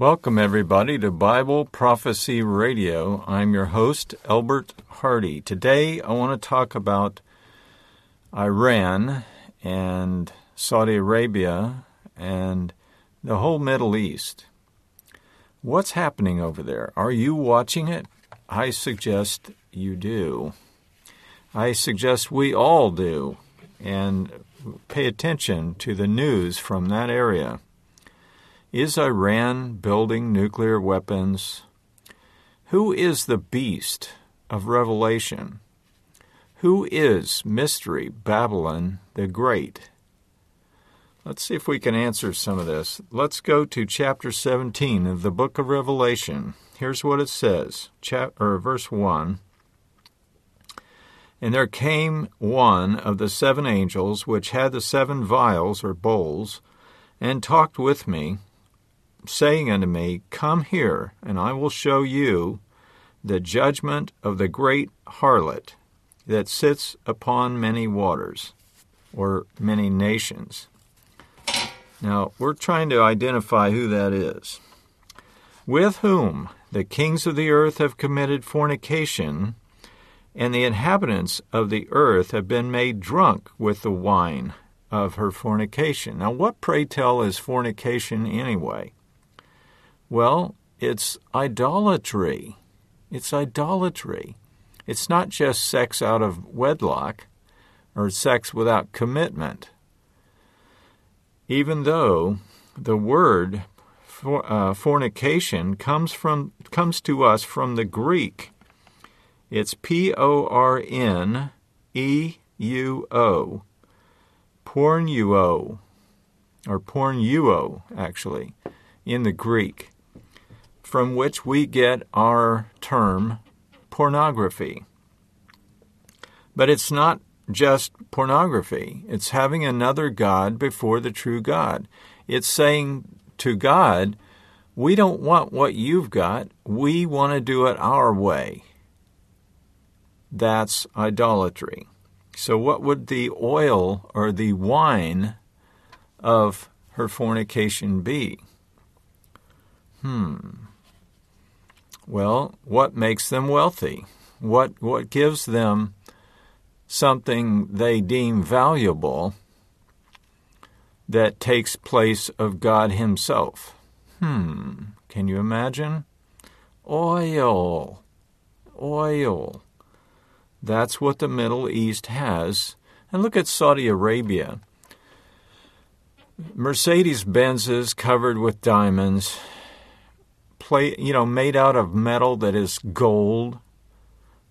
Welcome, everybody, to Bible Prophecy Radio. I'm your host, Elbert Hardy. Today, I want to talk about Iran and Saudi Arabia and the whole Middle East. What's happening over there? Are you watching it? I suggest you do. I suggest we all do and pay attention to the news from that area. Is Iran building nuclear weapons? Who is the beast of Revelation? Who is Mystery Babylon the Great? Let's see if we can answer some of this. Let's go to chapter 17 of the book of Revelation. Here's what it says, chapter, verse 1. And there came one of the seven angels which had the seven vials or bowls, and talked with me saying unto me, Come here, and I will show you the judgment of the great harlot that sits upon many waters, or many nations. Now, we're trying to identify who that is. With whom the kings of the earth have committed fornication, and the inhabitants of the earth have been made drunk with the wine of her fornication. Now, what, pray tell, is fornication anyway? Well, it's idolatry. It's idolatry. It's not just sex out of wedlock or sex without commitment. Even though the word for, uh, fornication comes from comes to us from the Greek. It's P O R N E U O, pornuo, or pornuo actually, in the Greek from which we get our term pornography. But it's not just pornography, it's having another God before the true God. It's saying to God, we don't want what you've got, we want to do it our way. That's idolatry. So, what would the oil or the wine of her fornication be? Hmm. Well, what makes them wealthy? What, what gives them something they deem valuable that takes place of God Himself? Hmm, can you imagine? Oil. Oil. That's what the Middle East has. And look at Saudi Arabia. Mercedes Benzes covered with diamonds, play, you know, made out of metal that is gold.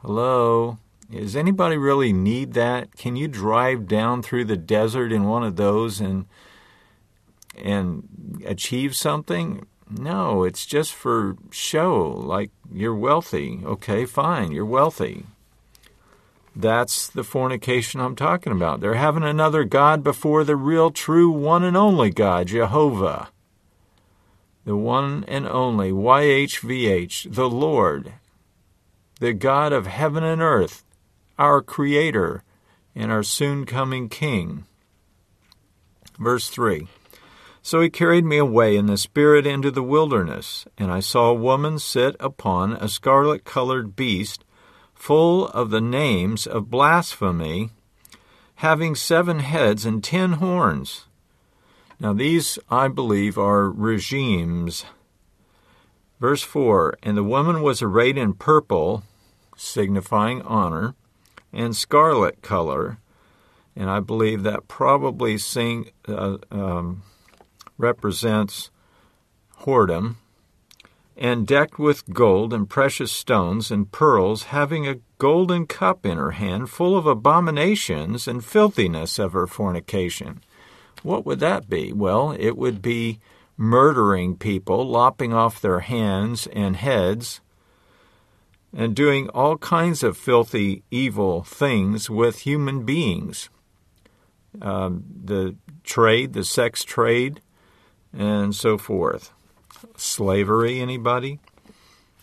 Hello? Does anybody really need that? Can you drive down through the desert in one of those and and achieve something? No, it's just for show, like you're wealthy. Okay, fine, you're wealthy. That's the fornication I'm talking about. They're having another God before the real, true, one and only God, Jehovah the one and only YHVH, the Lord, the God of heaven and earth, our Creator, and our soon coming King. Verse 3 So he carried me away in the Spirit into the wilderness, and I saw a woman sit upon a scarlet colored beast, full of the names of blasphemy, having seven heads and ten horns now, these, I believe, are regimes. Verse 4 And the woman was arrayed in purple, signifying honor, and scarlet color, and I believe that probably sing, uh, um, represents whoredom, and decked with gold and precious stones and pearls, having a golden cup in her hand full of abominations and filthiness of her fornication. What would that be? Well, it would be murdering people, lopping off their hands and heads, and doing all kinds of filthy, evil things with human beings. Um, the trade, the sex trade, and so forth. Slavery, anybody?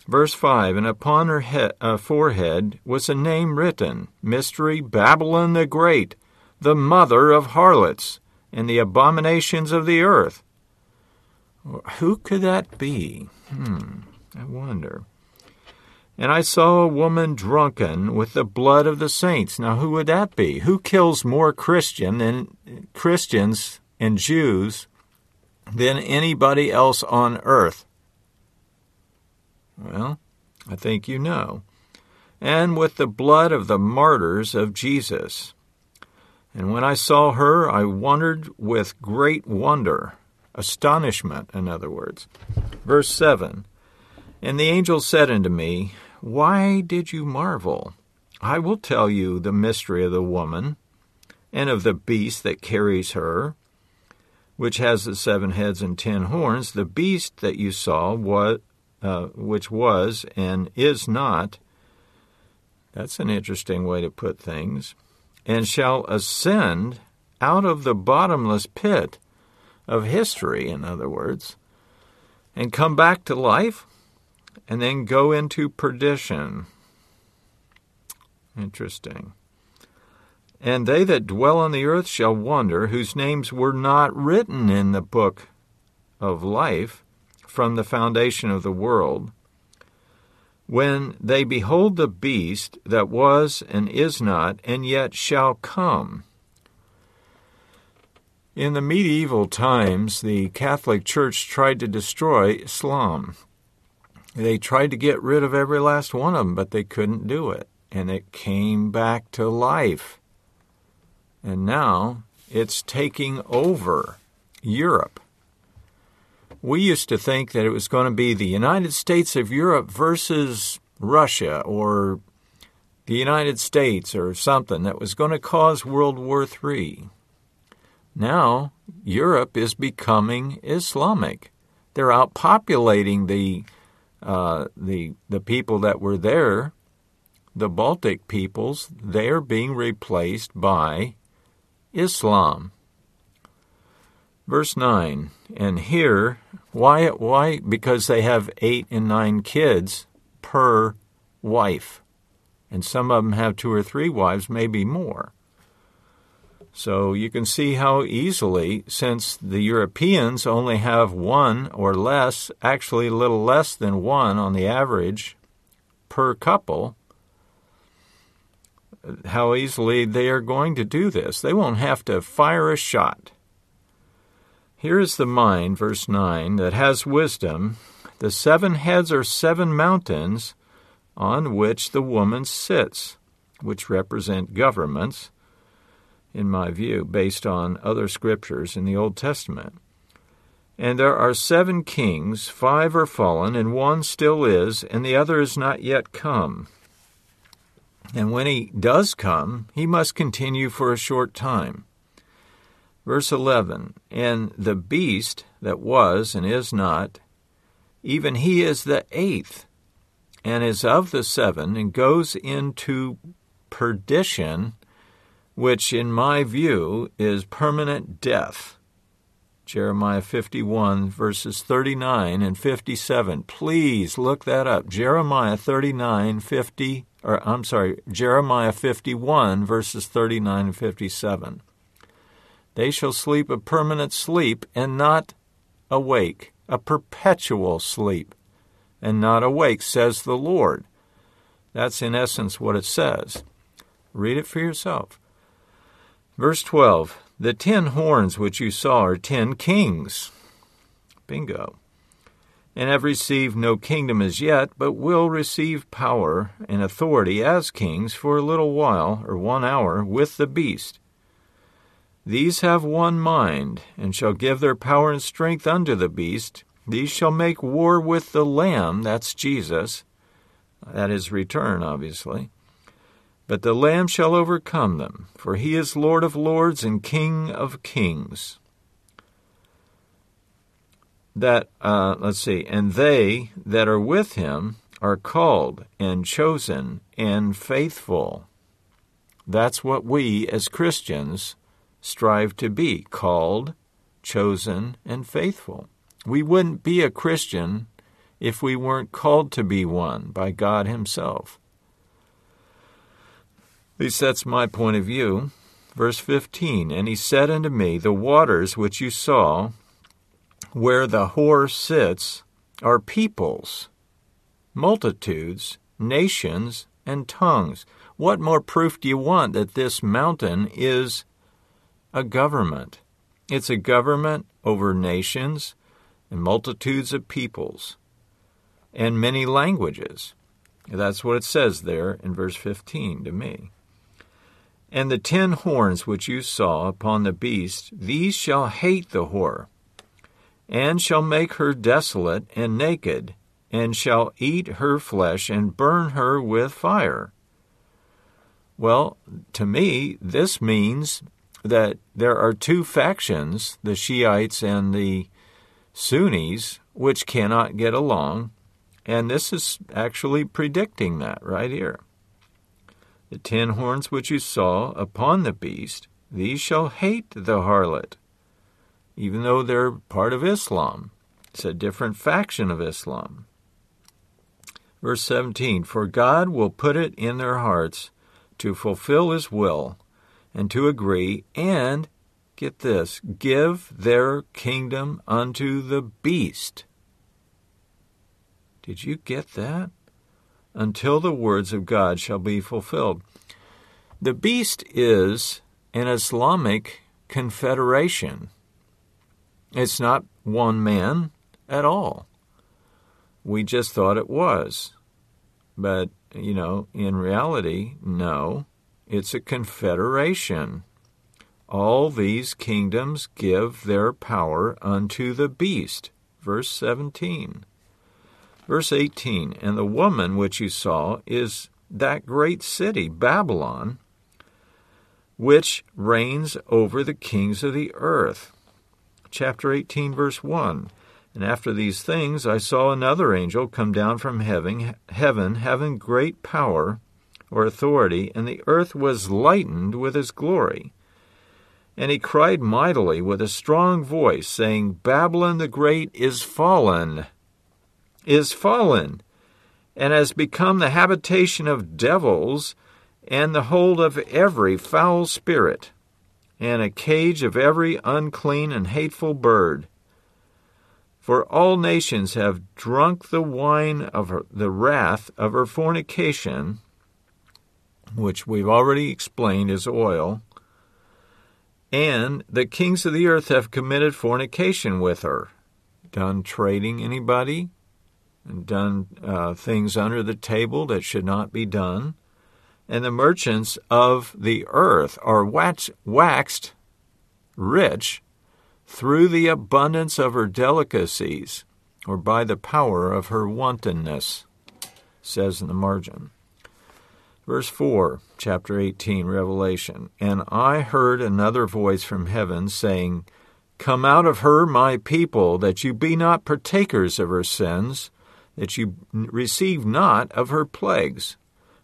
Verse 5 And upon her uh, forehead was a name written Mystery Babylon the Great, the mother of harlots and the abominations of the earth. Who could that be? Hmm, I wonder. And I saw a woman drunken with the blood of the saints. Now, who would that be? Who kills more Christian than Christians and Jews than anybody else on earth? Well, I think you know. And with the blood of the martyrs of Jesus. And when I saw her, I wondered with great wonder, astonishment, in other words. Verse 7 And the angel said unto me, Why did you marvel? I will tell you the mystery of the woman and of the beast that carries her, which has the seven heads and ten horns. The beast that you saw, what, uh, which was and is not, that's an interesting way to put things and shall ascend out of the bottomless pit of history, in other words, and come back to life and then go into perdition. Interesting. And they that dwell on the earth shall wonder, whose names were not written in the book of life from the foundation of the world when they behold the beast that was and is not, and yet shall come. In the medieval times, the Catholic Church tried to destroy Islam. They tried to get rid of every last one of them, but they couldn't do it. And it came back to life. And now it's taking over Europe we used to think that it was going to be the United States of Europe versus Russia or the United States or something that was going to cause World War III. Now, Europe is becoming Islamic. They're outpopulating the, uh, the, the people that were there, the Baltic peoples. They're being replaced by Islam. Verse 9, and here, why, why? Because they have eight and nine kids per wife. And some of them have two or three wives, maybe more. So you can see how easily, since the Europeans only have one or less, actually a little less than one on the average per couple, how easily they are going to do this. They won't have to fire a shot. Here is the mind, verse 9, that has wisdom. The seven heads are seven mountains on which the woman sits, which represent governments, in my view, based on other scriptures in the Old Testament. And there are seven kings, five are fallen, and one still is, and the other is not yet come. And when he does come, he must continue for a short time. Verse 11 And the beast that was and is not, even he is the eighth, and is of the seven, and goes into perdition, which in my view is permanent death. Jeremiah 51, verses 39 and 57. Please look that up. Jeremiah 39, 50, or I'm sorry, Jeremiah 51, verses 39 and 57. They shall sleep a permanent sleep and not awake, a perpetual sleep and not awake, says the Lord. That's in essence what it says. Read it for yourself. Verse 12 The ten horns which you saw are ten kings. Bingo. And have received no kingdom as yet, but will receive power and authority as kings for a little while, or one hour, with the beast. These have one mind, and shall give their power and strength unto the beast. These shall make war with the Lamb, that's Jesus, at his return, obviously. But the Lamb shall overcome them, for he is Lord of lords and King of kings. That, uh, let's see, and they that are with him are called and chosen and faithful. That's what we as Christians strive to be called, chosen, and faithful. We wouldn't be a Christian if we weren't called to be one by God Himself. At least that's my point of view. Verse 15 And He said unto me, The waters which you saw, where the whore sits are peoples, multitudes, nations, and tongues. What more proof do you want that this mountain is a government? It's a government over nations and multitudes of peoples and many languages. That's what it says there in verse 15 to me. And the ten horns which you saw upon the beast, these shall hate the whore, and shall make her desolate and naked, and shall eat her flesh and burn her with fire. Well, to me, this means that there are two factions, the Shiites and the Sunnis, which cannot get along, and this is actually predicting that right here. The ten horns which you saw upon the beast, these shall hate the harlot, even though they're part of Islam. It's a different faction of Islam. Verse 17 For God will put it in their hearts to fulfill his will and to agree and, get this, give their kingdom unto the beast. Did you get that? until the words of God shall be fulfilled. The beast is an Islamic confederation. It's not one man at all. We just thought it was. But, you know, in reality, no, it's a confederation. All these kingdoms give their power unto the beast. Verse 17. Verse 18 And the woman which you saw is that great city, Babylon, which reigns over the kings of the earth. Chapter 18, verse 1. And after these things I saw another angel come down from heaven, heaven having great power or authority, and the earth was lightened with his glory. And he cried mightily with a strong voice, saying, Babylon the Great is fallen is fallen and has become the habitation of devils and the hold of every foul spirit and a cage of every unclean and hateful bird. For all nations have drunk the wine of her, the wrath of her fornication, which we've already explained is oil, and the kings of the earth have committed fornication with her. Done trading anybody? and done uh, things under the table that should not be done. And the merchants of the earth are waxed, waxed rich through the abundance of her delicacies, or by the power of her wantonness, says in the margin. Verse 4, chapter 18, Revelation. And I heard another voice from heaven saying, Come out of her, my people, that you be not partakers of her sins that you receive not of her plagues.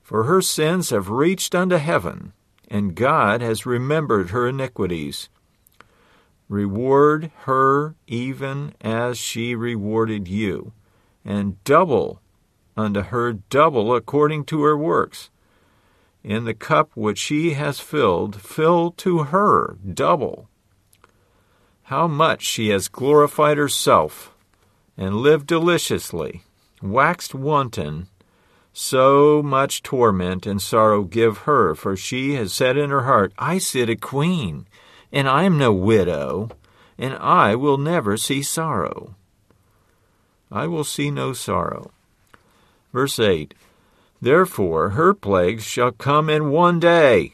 For her sins have reached unto heaven, and God has remembered her iniquities. Reward her even as she rewarded you, and double unto her double according to her works. In the cup which she has filled, fill to her double. How much she has glorified herself and lived deliciously waxed wanton, so much torment and sorrow give her, for she has said in her heart, I sit a queen, and I am no widow, and I will never see sorrow. I will see no sorrow. Verse 8 Therefore her plagues shall come in one day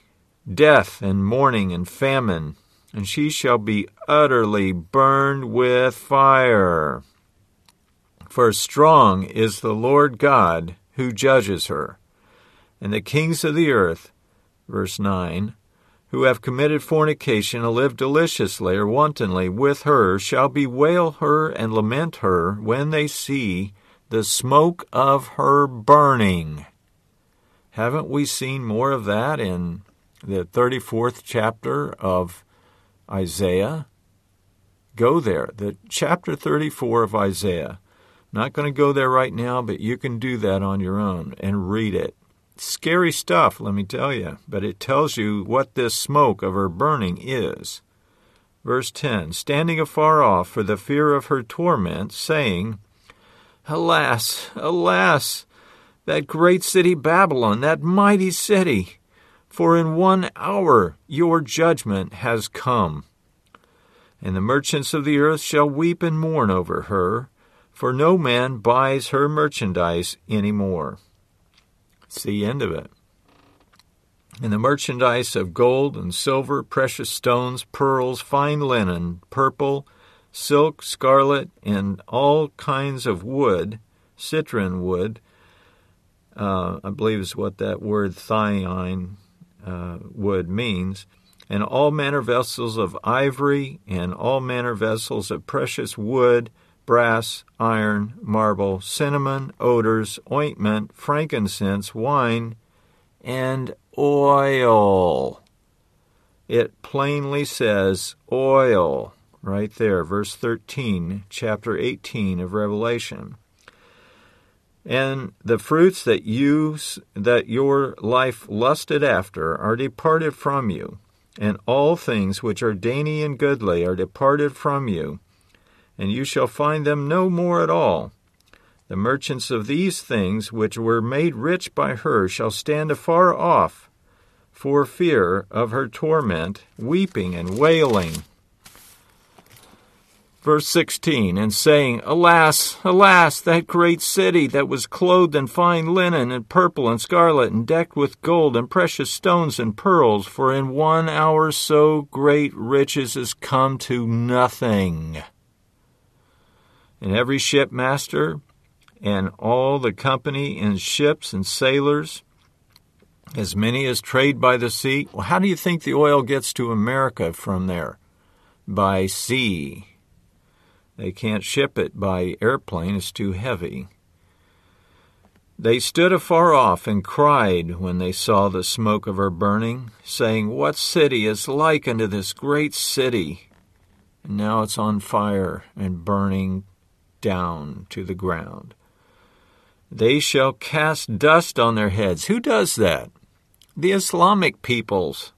death and mourning and famine, and she shall be utterly burned with fire. For strong is the Lord God who judges her. And the kings of the earth, verse 9, who have committed fornication and lived deliciously or wantonly with her, shall bewail her and lament her when they see the smoke of her burning. Haven't we seen more of that in the 34th chapter of Isaiah? Go there, the chapter 34 of Isaiah. Not going to go there right now, but you can do that on your own and read it. Scary stuff, let me tell you, but it tells you what this smoke of her burning is. Verse 10 Standing afar off for the fear of her torment, saying, Alas, alas, that great city Babylon, that mighty city, for in one hour your judgment has come. And the merchants of the earth shall weep and mourn over her, for no man buys her merchandise any more. It's the end of it. And the merchandise of gold and silver, precious stones, pearls, fine linen, purple, silk, scarlet, and all kinds of wood, citron wood, uh, I believe is what that word thyine uh, wood means, and all manner vessels of ivory, and all manner vessels of precious wood, brass, iron, marble, cinnamon, odors, ointment, frankincense, wine, and oil. It plainly says oil right there, verse 13, chapter 18 of Revelation. And the fruits that you that your life lusted after are departed from you, and all things which are dainty and goodly are departed from you, and you shall find them no more at all. The merchants of these things which were made rich by her shall stand afar off for fear of her torment, weeping and wailing. Verse 16, and saying, Alas, alas, that great city that was clothed in fine linen and purple and scarlet and decked with gold and precious stones and pearls, for in one hour so great riches is come to nothing. And every shipmaster and all the company in ships and sailors, as many as trade by the sea. Well, how do you think the oil gets to America from there? By sea. They can't ship it by airplane, it's too heavy. They stood afar off and cried when they saw the smoke of her burning, saying, What city is like unto this great city? And now it's on fire and burning down to the ground. They shall cast dust on their heads. Who does that? The Islamic peoples.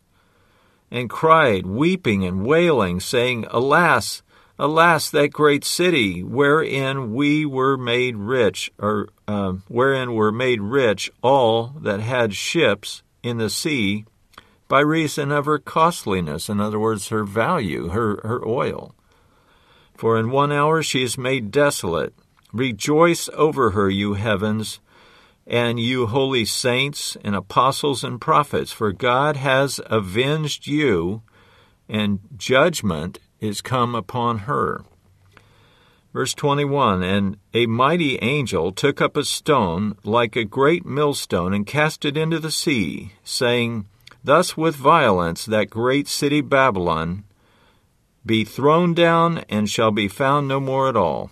And cried, weeping and wailing, saying, Alas, Alas, that great city wherein we were made rich, or uh, wherein were made rich all that had ships in the sea by reason of her costliness, in other words, her value, her, her oil. For in one hour she is made desolate. Rejoice over her, you heavens, and you holy saints and apostles and prophets, for God has avenged you, and judgment is come upon her. Verse 21 And a mighty angel took up a stone like a great millstone and cast it into the sea, saying, Thus with violence that great city Babylon be thrown down and shall be found no more at all.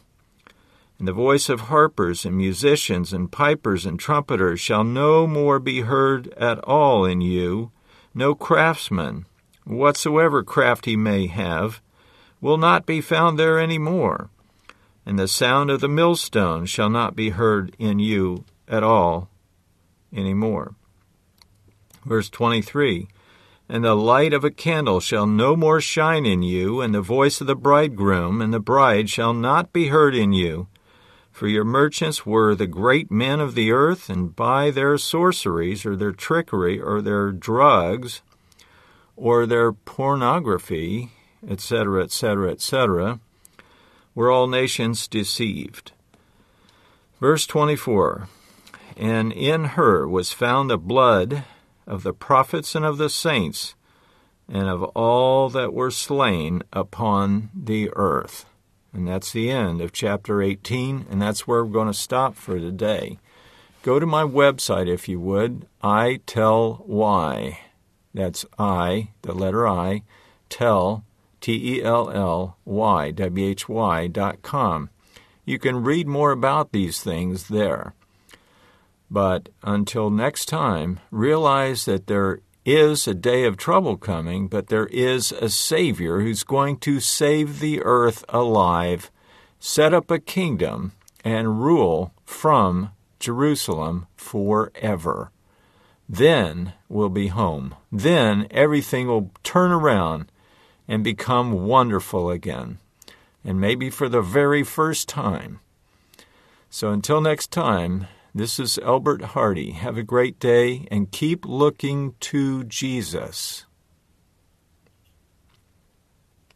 And the voice of harpers and musicians and pipers and trumpeters shall no more be heard at all in you, no craftsman, whatsoever craft he may have, will not be found there any more, and the sound of the millstone shall not be heard in you at all any more. Verse 23 And the light of a candle shall no more shine in you, and the voice of the bridegroom and the bride shall not be heard in you. For your merchants were the great men of the earth, and by their sorceries, or their trickery, or their drugs, or their pornography, etc., etc., etc., were all nations deceived. Verse 24 And in her was found the blood of the prophets and of the saints, and of all that were slain upon the earth. And that's the end of chapter 18, and that's where we're going to stop for today. Go to my website if you would. I tell why. That's I, the letter I, tell T E L L Y W H Y dot com. You can read more about these things there. But until next time, realize that there is a day of trouble coming, but there is a Savior who's going to save the earth alive, set up a kingdom, and rule from Jerusalem forever. Then we'll be home. Then everything will turn around and become wonderful again, and maybe for the very first time. So until next time, this is Elbert Hardy. Have a great day and keep looking to Jesus.